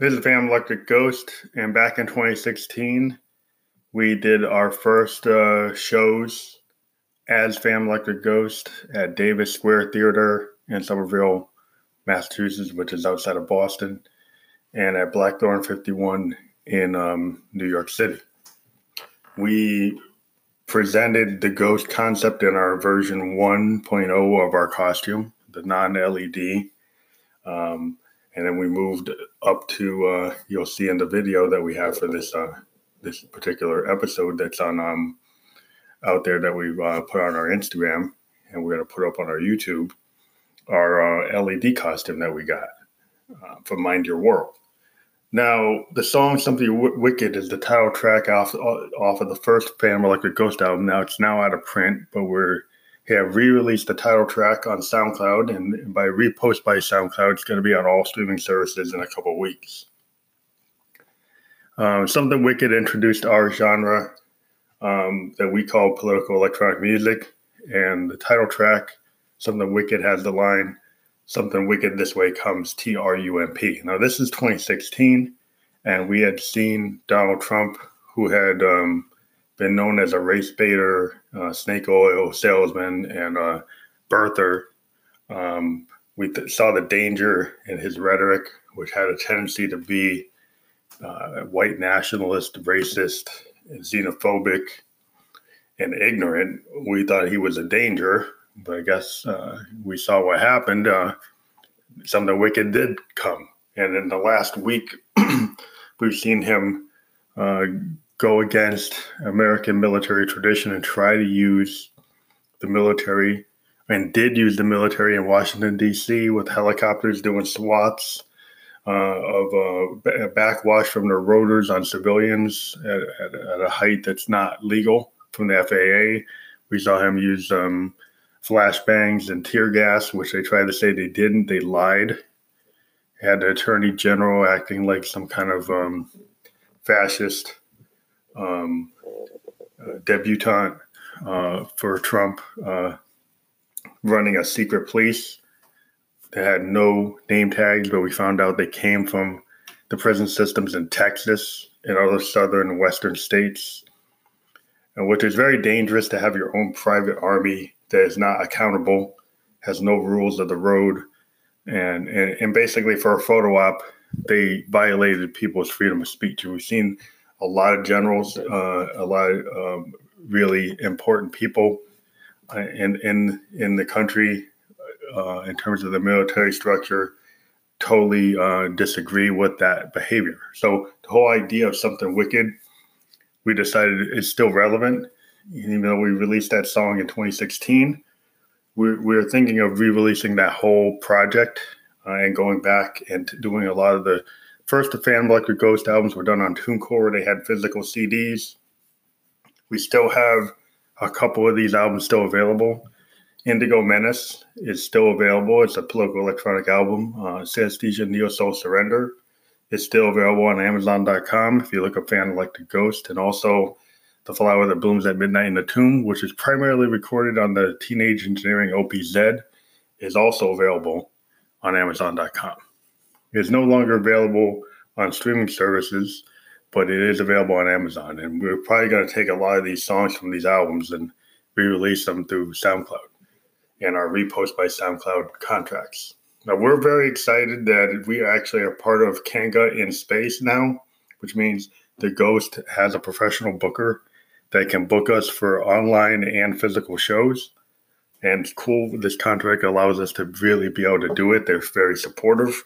This is Phantom Electric Ghost, and back in 2016, we did our first uh, shows as Phantom Electric Ghost at Davis Square Theater in Somerville, Massachusetts, which is outside of Boston, and at Blackthorn 51 in um, New York City. We presented the ghost concept in our version 1.0 of our costume, the non LED. Um, and then we moved up to uh, you'll see in the video that we have for this uh, this particular episode that's on um, out there that we've uh, put on our Instagram and we're to put up on our YouTube our uh, LED costume that we got uh, from Mind Your World. Now, the song "Something w- Wicked" is the title track off off of the first Phantom Electric Ghost album. Now it's now out of print, but we're have re-released the title track on SoundCloud, and by repost by SoundCloud, it's going to be on all streaming services in a couple weeks. Um, Something Wicked introduced our genre um, that we call political electronic music, and the title track, Something Wicked, has the line, "Something Wicked This Way Comes T R U M P. Now this is 2016, and we had seen Donald Trump, who had um, been known as a race baiter, uh, snake oil salesman, and a birther. Um, we th- saw the danger in his rhetoric, which had a tendency to be uh, white nationalist, racist, xenophobic, and ignorant. We thought he was a danger, but I guess uh, we saw what happened. Uh, something wicked did come. And in the last week, we've seen him uh, go against American military tradition and try to use the military and did use the military in Washington, D.C., with helicopters doing SWATs uh, of uh, backwash from their rotors on civilians at, at, at, a height that's not legal from the FAA. We saw him use um, flashbangs and tear gas, which they tried to say they didn't. They lied. Had the attorney general acting like some kind of um, fascist um, uh, debutante uh, for Trump uh, running a secret police that had no name tags, but we found out they came from the prison systems in Texas and other southern and western states, and which is very dangerous to have your own private army that is not accountable, has no rules of the road, and and, and basically for a photo op, they violated people's freedom of speech. We've seen a lot of generals, uh, a lot of um, really important people uh, in in in the country uh, in terms of the military structure totally uh, disagree with that behavior. So the whole idea of something wicked, we decided is still relevant, even though we released that song in 2016. We're, we're thinking of re-releasing that whole project uh, and going back and doing a lot of the First, the Phantom Electric Ghost albums were done on TuneCore. They had physical CDs. We still have a couple of these albums still available. Indigo Menace is still available. It's a political electronic album. Uh, Synesthesia Neo Soul Surrender is still available on Amazon.com if you look up Phantom Electric Ghost. And also The Flower That Blooms at Midnight in the Tomb, which is primarily recorded on the Teenage Engineering OP-Z, is also available on Amazon.com. It's no longer available on streaming services, but it is available on Amazon. And we're probably going to take a lot of these songs from these albums and re-release them through SoundCloud and our repost by SoundCloud contracts. Now we're very excited that we actually are part of Kanga in Space now, which means the Ghost has a professional booker that can book us for online and physical shows. And cool. This contract allows us to really be able to do it. They're very supportive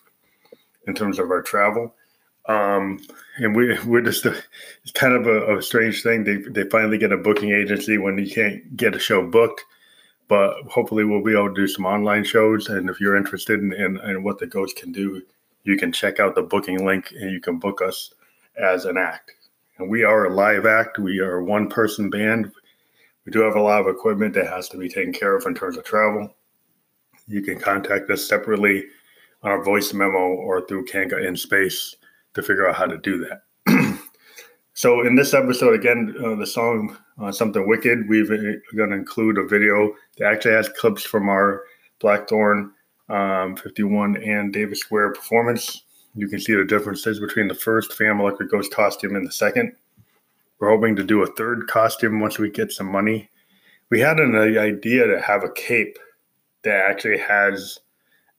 in terms of our travel. Um, and we we're just a, it's kind of a, a, strange thing. They they finally get a booking agency when you can't get a show booked, but hopefully we'll be able to do some online shows. And if you're interested in, in, in what the Ghost can do, you can check out the booking link and you can book us as an act. And we are a live act. We are a one person band. We do have a lot of equipment that has to be taken care of in terms of travel. You can contact us separately our voice memo or through Kanga in Space to figure out how to do that. so in this episode, again, uh, the song uh, "Something Wicked," we've uh, going to include a video that actually has clips from our Blackthorn um, 51 and Davis Square performance. You can see the differences between the first Phantom Electric Ghost costume and the second. We're hoping to do a third costume once we get some money. We had an idea to have a cape that actually has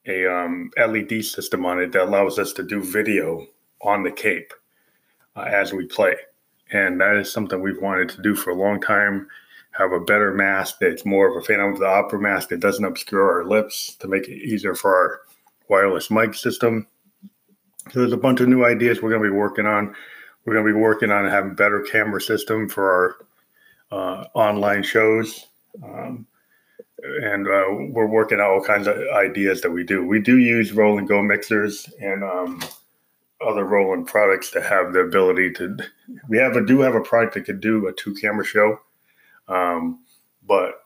a um, LED system on it that allows us to do video on the cape uh, as we play. And that is something we've wanted to do for a long time. Have a better mask that's more of a Phantom of the Opera mask that doesn't obscure our lips to make it easier for our wireless mic system. So there's a bunch of new ideas we're going to be working on. We're going to be working on having better camera system for our uh, online shows. Um, and uh, we're working out all kinds of ideas that we do. We do use Roland GO:MIXERs and um, other Roland products to have the ability to. We have a do have a product that could do a two camera show, um, but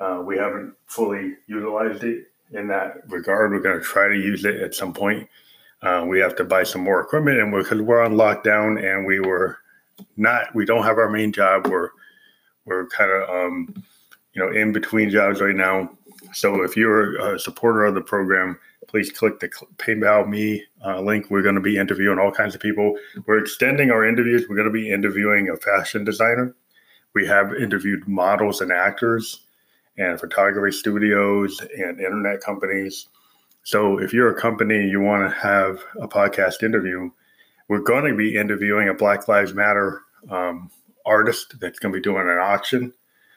uh, we haven't fully utilized it in that regard. We're going to try to use it at some point. Uh, we have to buy some more equipment, and because we're, we're on lockdown and we were not, we don't have our main job. We're we're kind of um, you know in between jobs right now. So if you're a supporter of the program, please click the PayPal Me uh, link. We're going to be interviewing all kinds of people. We're extending our interviews. We're going to be interviewing a fashion designer. We have interviewed models and actors and photography studios and internet companies. So if you're a company you want to have a podcast interview, we're going to be interviewing a Black Lives Matter um, artist that's going to be doing an auction.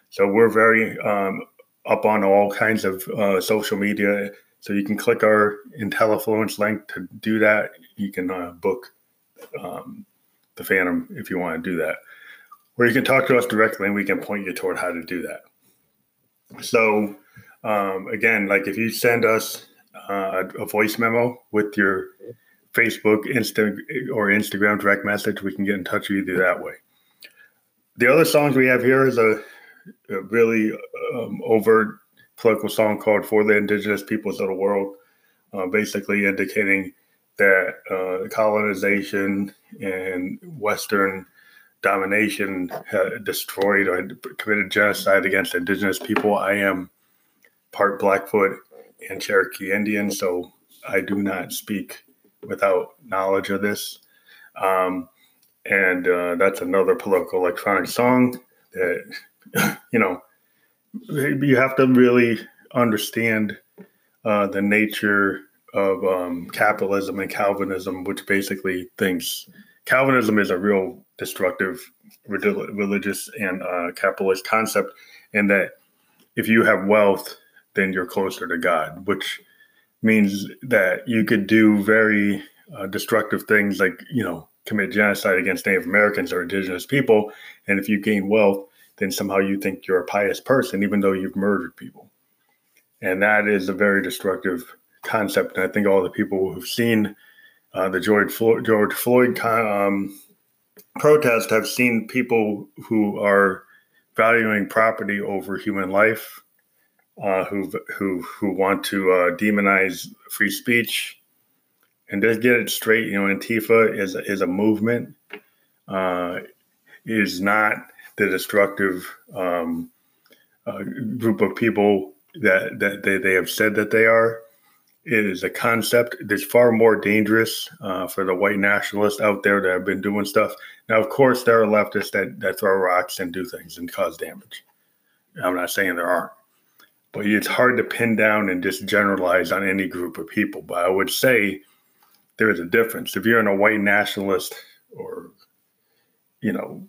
So we're very um, up on all kinds of uh, social media. So you can click our IntelliFluence link to do that. You can uh, book um, the Phantom if you want to do that. Or you can talk to us directly and we can point you toward how to do that. So um, again, like if you send us uh, a voice memo with your Facebook, Insta, or Instagram direct message, we can get in touch with you that way. The other songs we have here is a, a really um, overt political song called "For the Indigenous Peoples of the World," uh, basically indicating that uh, colonization and Western domination had destroyed or had committed genocide against indigenous people. I am part Blackfoot and Cherokee Indian, so I do not speak without knowledge of this. Um, and uh, that's another political electronic song that, you know, you have to really understand uh, the nature of um, capitalism and Calvinism, which basically thinks Calvinism is a real destructive religious and uh, capitalist concept, and that if you have wealth, then you're closer to God, which means that you could do very uh, destructive things like, you know, commit genocide against Native Americans or indigenous people. And if you gain wealth, then somehow you think you're a pious person, even though you've murdered people. And that is a very destructive concept. And I think all the people who've seen uh, the George Floyd, George Floyd um, protest have seen people who are valuing property over human life, uh, who who who want to uh, demonize free speech, and just get it straight. You know, Antifa is is a movement. Uh, is not the destructive um, uh, group of people that that they, they have said that they are. Is a concept that's far more dangerous uh, for the white nationalists out there that have been doing stuff. Now, of course, there are leftists that, that throw rocks and do things and cause damage. I'm not saying there aren't, but it's hard to pin down and just generalize on any group of people. But I would say there is a difference. If you're in a white nationalist or, you know,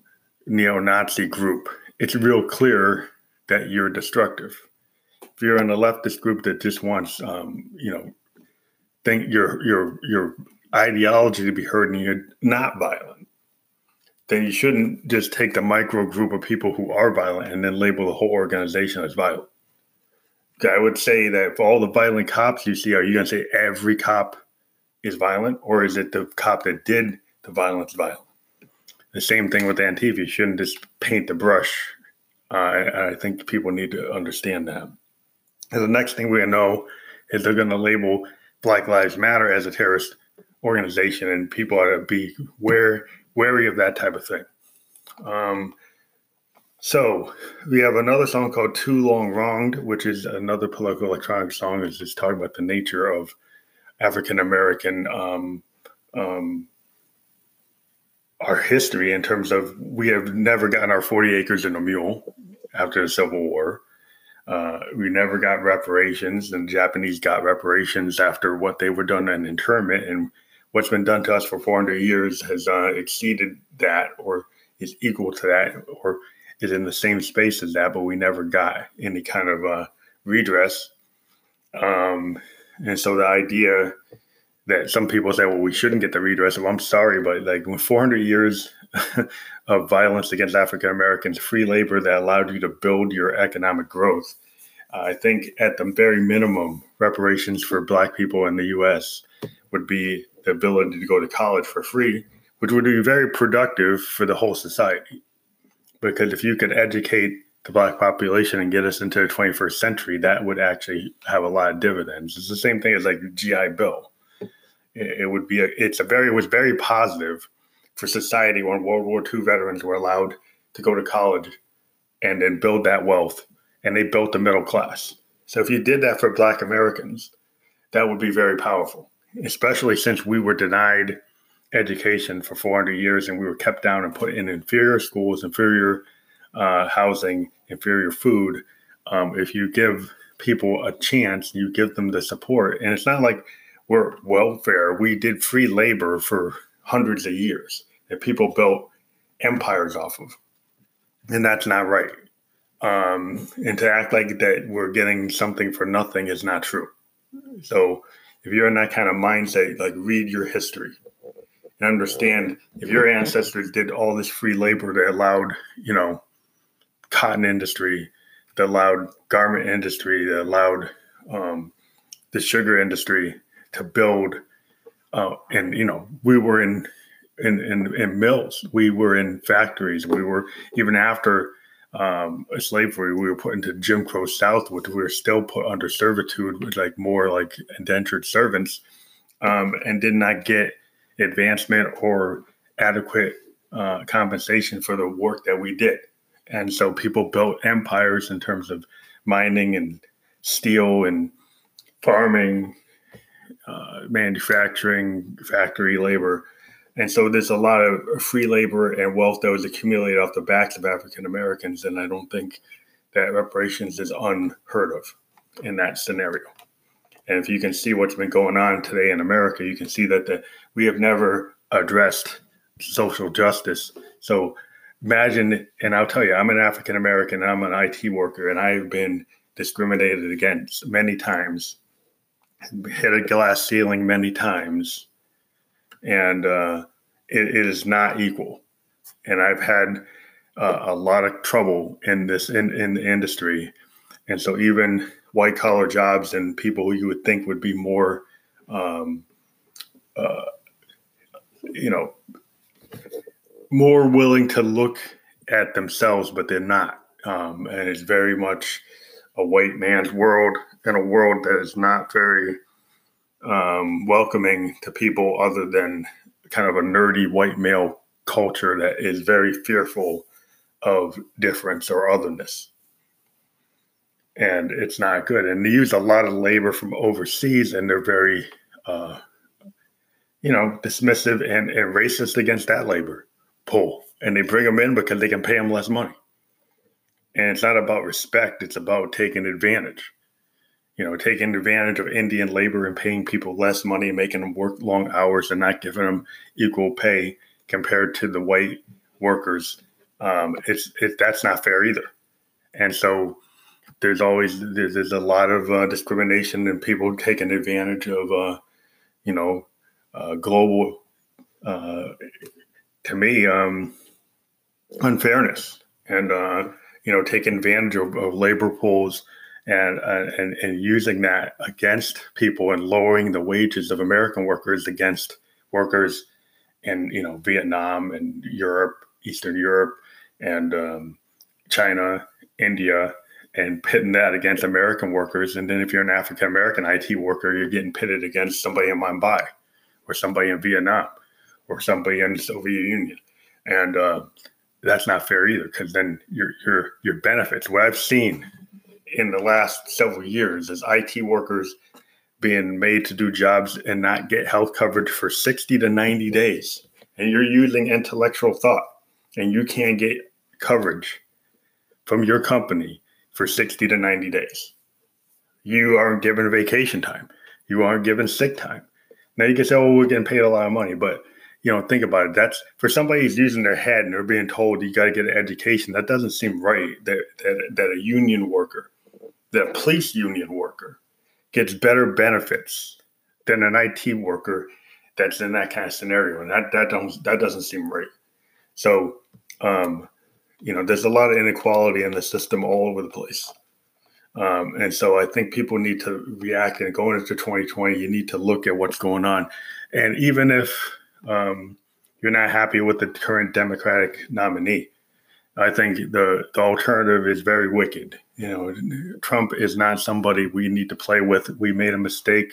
neo-Nazi group, it's real clear that you're destructive if you're in a leftist group that just wants, um, you know, think your your your ideology to be heard and you're not violent, then you shouldn't just take the micro group of people who are violent and then label the whole organization as violent. I would say that for all the violent cops you see, are you going to say every cop is violent, or is it the cop that did the violence violent? The same thing with Antifa. You shouldn't just paint the brush. Uh, I, I think people need to understand that. And the next thing we know is they're going to label Black Lives Matter as a terrorist organization, and people ought to be wary, wary of that type of thing. Um, so we have another song called "Too Long Wronged," which is another political electronic song. It's just talking about the nature of African American um, um, our history in terms of we have never gotten our 40 acres and a mule after the Civil War. Uh, we never got reparations, and the Japanese got reparations after what they were done in internment. And what's been done to us for 400 years has uh, exceeded that, or is equal to that, or is in the same space as that. But we never got any kind of uh, redress. Um, and so the idea that some people say, well, we shouldn't get the redress. Well, I'm sorry, but like with 400 years of violence against African Americans, free labor that allowed you to build your economic growth, I think at the very minimum, reparations for Black people in the U.S. would be the ability to go to college for free, which would be very productive for the whole society. Because if you could educate the Black population and get us into the 21st century, that would actually have a lot of dividends. It's the same thing as like GI Bill it would be a, it's a very it was very positive for society when World War II veterans were allowed to go to college and then build that wealth and they built the middle class. So if you did that for black Americans, that would be very powerful, especially since we were denied education for 400 years and we were kept down and put in inferior schools, inferior uh, housing, inferior food. Um, if you give people a chance, you give them the support. And it's not like we're welfare. We did free labor for hundreds of years that people built empires off of. And that's not right. Um, and to act like that we're getting something for nothing is not true. So if you're in that kind of mindset, like read your history and understand if your ancestors did all this free labor that allowed, you know, cotton industry, that allowed garment industry, that allowed um, the sugar industry, to build uh, and you know we were in, in in in mills. We were in factories. We were even after um, slavery we were put into jim crow south which we were still put under servitude with like more like indentured servants um, and did not get advancement or adequate uh, compensation for the work that we did. And so people built empires in terms of mining and steel and farming uh, manufacturing, factory labor. And so there's a lot of free labor and wealth that was accumulated off the backs of African Americans. And I don't think that reparations is unheard of in that scenario. And if you can see what's been going on today in America, you can see that the, we have never addressed social justice. So imagine, and I'll tell you, I'm an African American, I'm an IT worker, and I've been discriminated against many times hit a glass ceiling many times, and uh, it, it is not equal. And I've had uh, a lot of trouble in this in, in the industry, and so even white collar jobs and people who you would think would be more, um, uh, you know, more willing to look at themselves, but they're not. Um, and it's very much a white man's world in a world that is not very um, welcoming to people other than kind of a nerdy white male culture that is very fearful of difference or otherness. And it's not good. And they use a lot of labor from overseas, and they're very, uh, you know, dismissive and, and racist against that labor pool. And they bring them in because they can pay them less money. And it's not about respect, it's about taking advantage you know, taking advantage of Indian labor and paying people less money, making them work long hours, and not giving them equal pay compared to the white workers. Um, it's it, that's not fair either. And so there's always there's, there's a lot of uh, discrimination and people taking advantage of uh, you know uh, global uh, to me um, unfairness and uh, you know taking advantage of, of labor pools and, uh, and and using that against people and lowering the wages of American workers against workers in you know Vietnam and Europe, Eastern Europe, and um, China, India, and pitting that against American workers. And then if you're an African American IT worker, you're getting pitted against somebody in Mumbai, or somebody in Vietnam, or somebody in the Soviet Union, and uh, that's not fair either. Because then your your your benefits. What I've seen in the last several years as IT workers being made to do jobs and not get health coverage for 60 to 90 days. And you're using intellectual thought and you can't get coverage from your company for 60 to 90 days. You aren't given vacation time. You aren't given sick time. Now you can say, oh, we're getting paid a lot of money, but you know, think about it. That's for somebody who's using their head and they're being told you got to get an education. That doesn't seem right. That, that that a union worker, a police union worker, gets better benefits than an IT worker that's in that kind of scenario, and that that don't that doesn't seem right. So, um, you know, there's a lot of inequality in the system all over the place. Um, and so I think people need to react and going into 2020, you need to look at what's going on. And even if um, you're not happy with the current Democratic nominee. I think the, the alternative is very wicked. You know, Trump is not somebody we need to play with. We made a mistake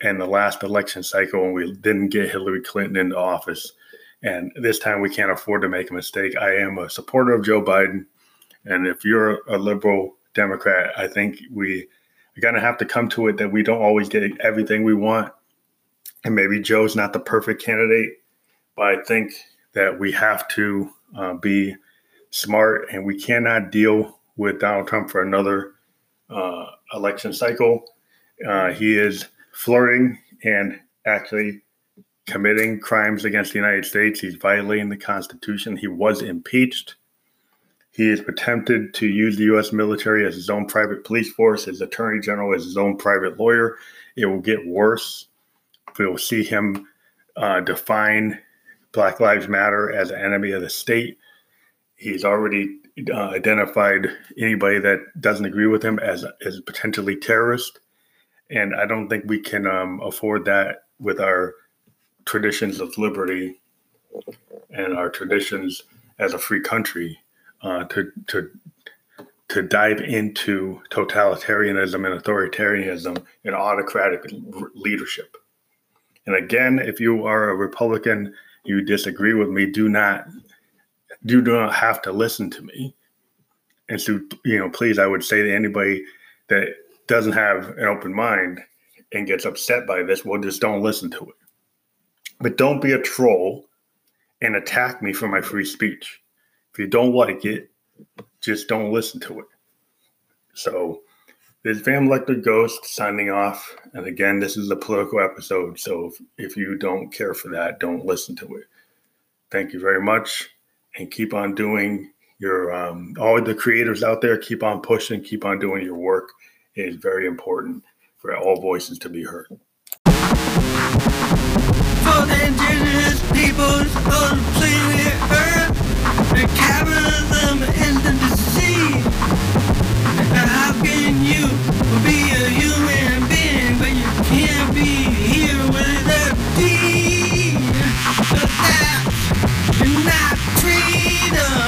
in the last election cycle and we didn't get Hillary Clinton into office. And this time we can't afford to make a mistake. I am a supporter of Joe Biden. And if you're a liberal Democrat, I think we are going to have to come to it that we don't always get everything we want and maybe Joe's not the perfect candidate, but I think that we have to uh, be smart and we cannot deal with Donald Trump for another uh, election cycle. Uh, he is flirting and actually committing crimes against the United States. He's violating the Constitution. He was impeached. He has attempted to use the U.S. military as his own private police force, his attorney general as his own private lawyer. It will get worse we'll see him uh, define Black Lives Matter as an enemy of the state. He's already uh, identified anybody that doesn't agree with him as as potentially terrorist, and I don't think we can um, afford that with our traditions of liberty and our traditions as a free country uh, to to to dive into totalitarianism and authoritarianism and autocratic leadership. And again, if you are a Republican, you disagree with me, do not do not have to listen to me. And so, you know, please, I would say to anybody that doesn't have an open mind and gets upset by this, well, just don't listen to it. But don't be a troll and attack me for my free speech. If you don't like it, just don't listen to it. So this is Phantom Electric Ghost signing off. And again, this is a political episode. So if, if you don't care for that, don't listen to it. Thank you very much. And keep on doing your, um, all the creators out there, keep on pushing, keep on doing your work. It is very important for all voices to be heard. For the indigenous peoples planet Earth, the capitalism is the disease. How can you be a human being, but you can't be here without deed? That's not freedom.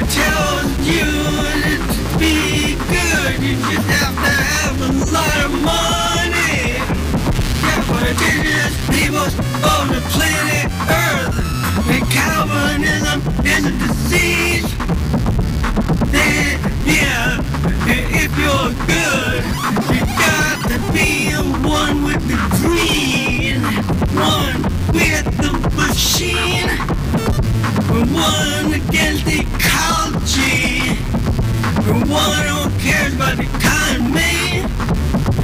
tells you to be good, you just have to have a lot of money. Yeah, but indigenous peoples on the planet Earth. And Calvinism is a disease. Yeah, if you're good, you got to be one with the one with the machine, one against ecology, one who cares about the economy.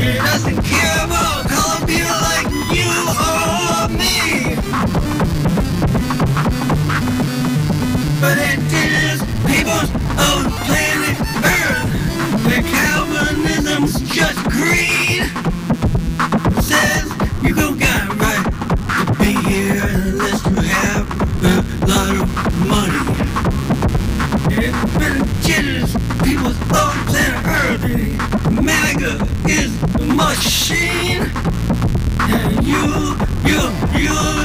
It doesn't care about color people like you or me. But indigenous peoples of planet Earth, the Calvinism's just greed. Machine. And you, you, you've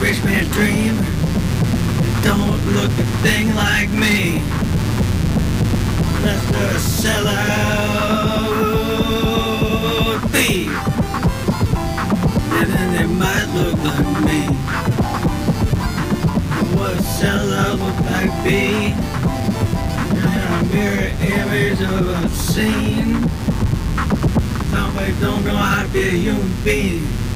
rich man's dream. Don't look a thing like me. That's the sellout thief. And then they might look like me. What a sellout look like? And a mirror image of a scene. Somebody don't know how to be a human being.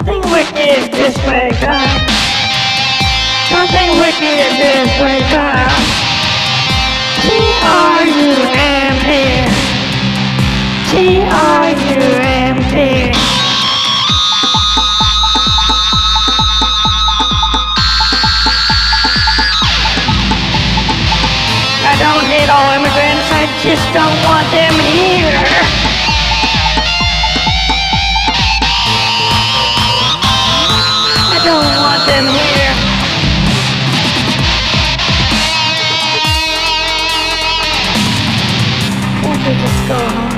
Something wicked this way, guy. Something wicked this way, guy. T-R-U-M-P. T-R-U-M-P. I don't hate all immigrants, I just don't want them here. Don't want them here. Just go home?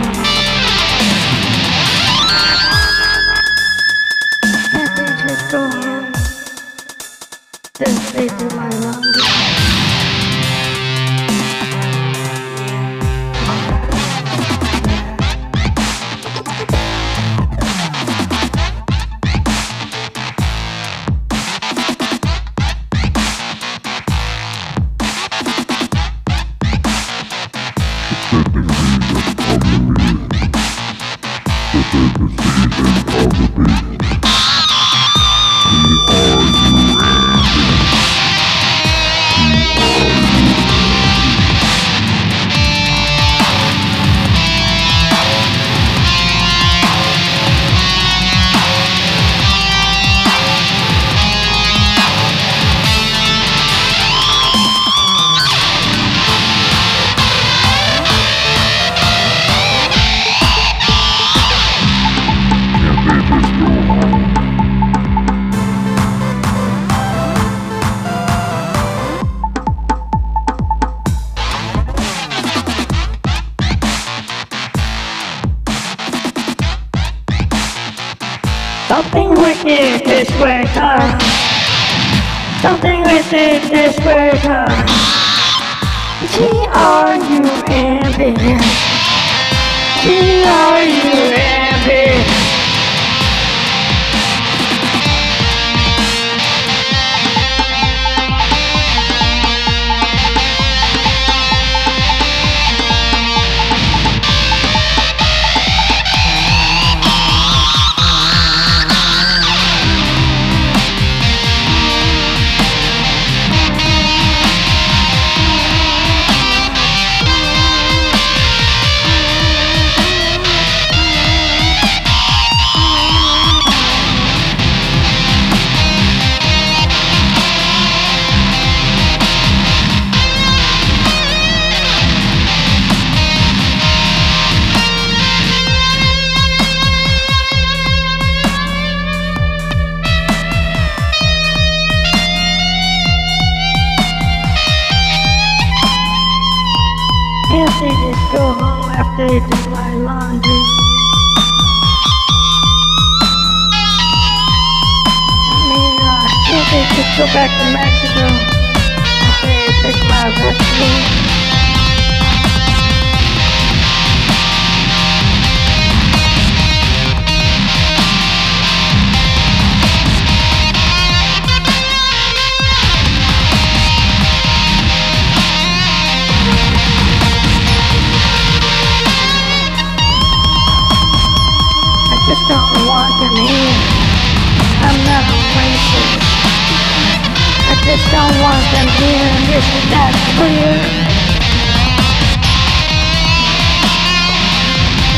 Just don't want them here, and this is that clear.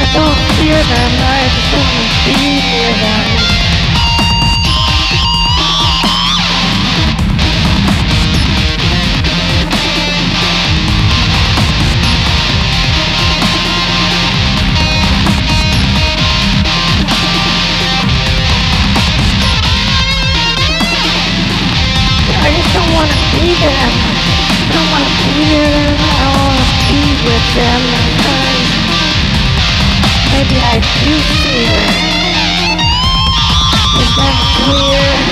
I don't fear them, I just to be near them. Want them. I to be near them. I want to be with them maybe I do fear. Is that clear?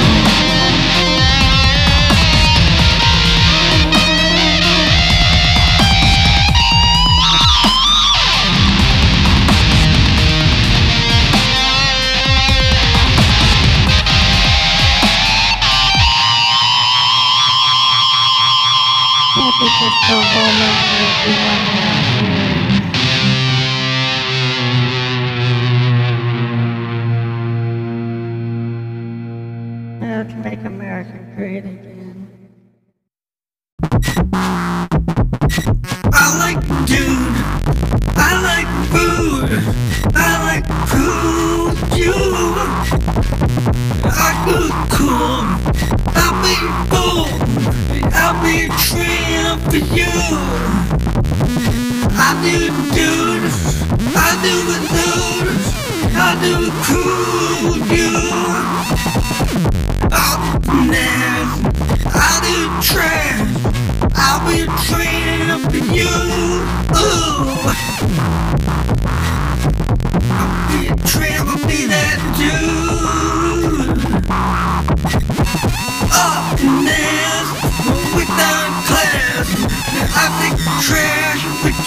Can't they just go home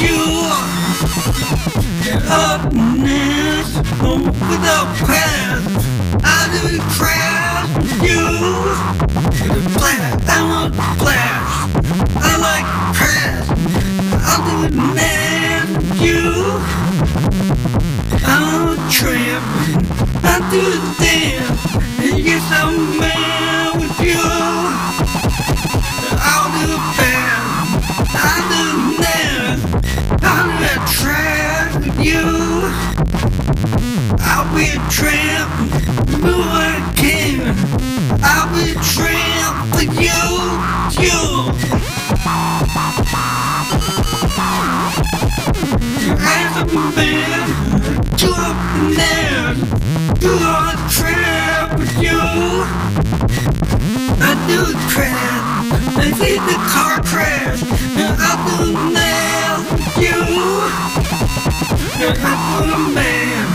you. Up without. I do crash you. Flash, I want flash. I like crash. I'll do it mad you. I'm a tramp. I do dance. And yes, I'm mad tramp. I'll be a tramp for you, you. As a man, to and down, to a tramp you. I do crap, I see the car crash, and I do nail you. I'm a man,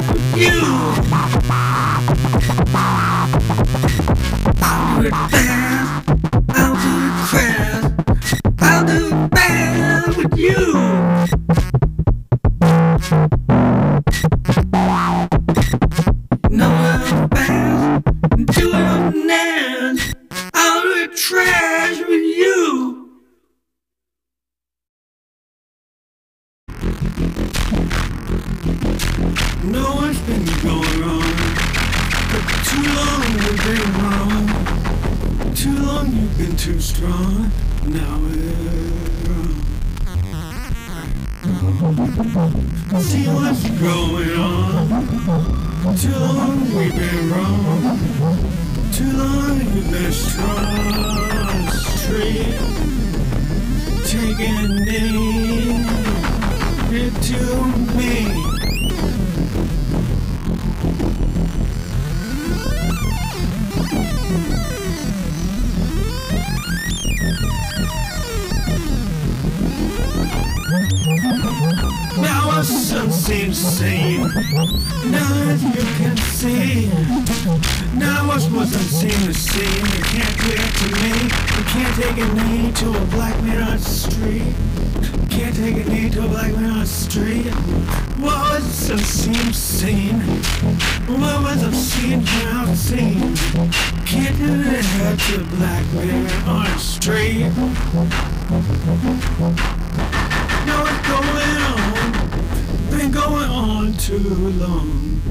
you. Taking. It to me. Sun seems sane. Now as you can see, now us wasn't seem the same. You can't it to me. You can't take a knee to a black man on the street. Can't take a knee to a black man on the street. What was obscene seen? What was obscene now seen? Can't do that to a black man on the street. too long.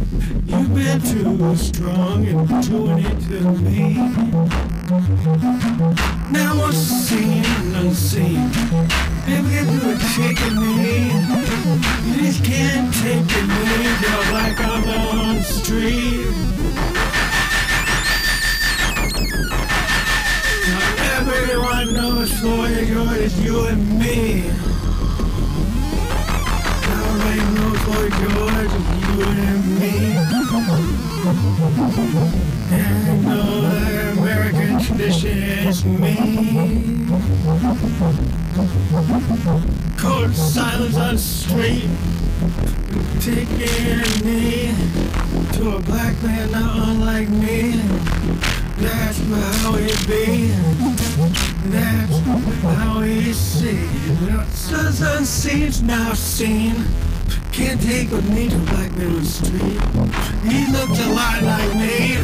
You've been too strong and doing it to me. Now I'm seeing and unseen. Baby, you're taking me. You just can't take it, baby. like I'm on stream. Now everyone knows for you, it's you and me. Floyd George, it's you and me. And know that American tradition is me. Cold silence on the street. Taking knee to a black man not unlike me. That's how it be. That's how it see. What's unseen now seen. Can't take me a black man on the street. He looked a lot like me.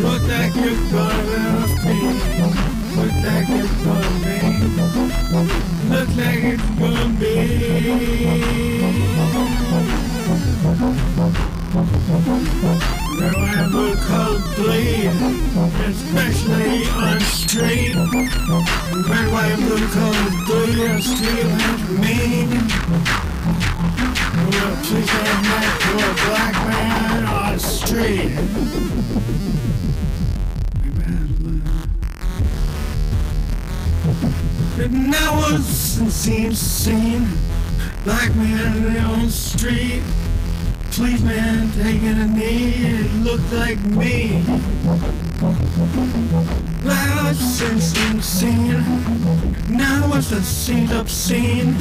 Look like you're gonna be. Look like you're gonna be. Look like it's gonna be. There I look bleed, especially on street. Blue, cold bleed on street like me. The street. And I seen, black man on the street. Please, man, taking a knee. It looked like me. I was seen, seen. Now what's the scene obscene?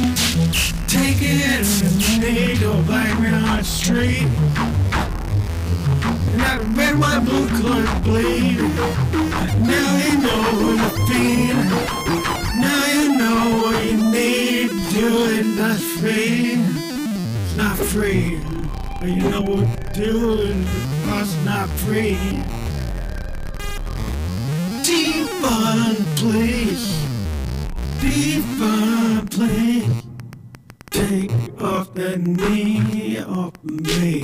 Taking a knee a black man on the street. That red, white, blue color bleed. Now you know the fiend. Now you know what you need to do it, not free. It's not free. But you know what to do it, because it's not free. Defund, please. Defund, please. Take off that knee off me.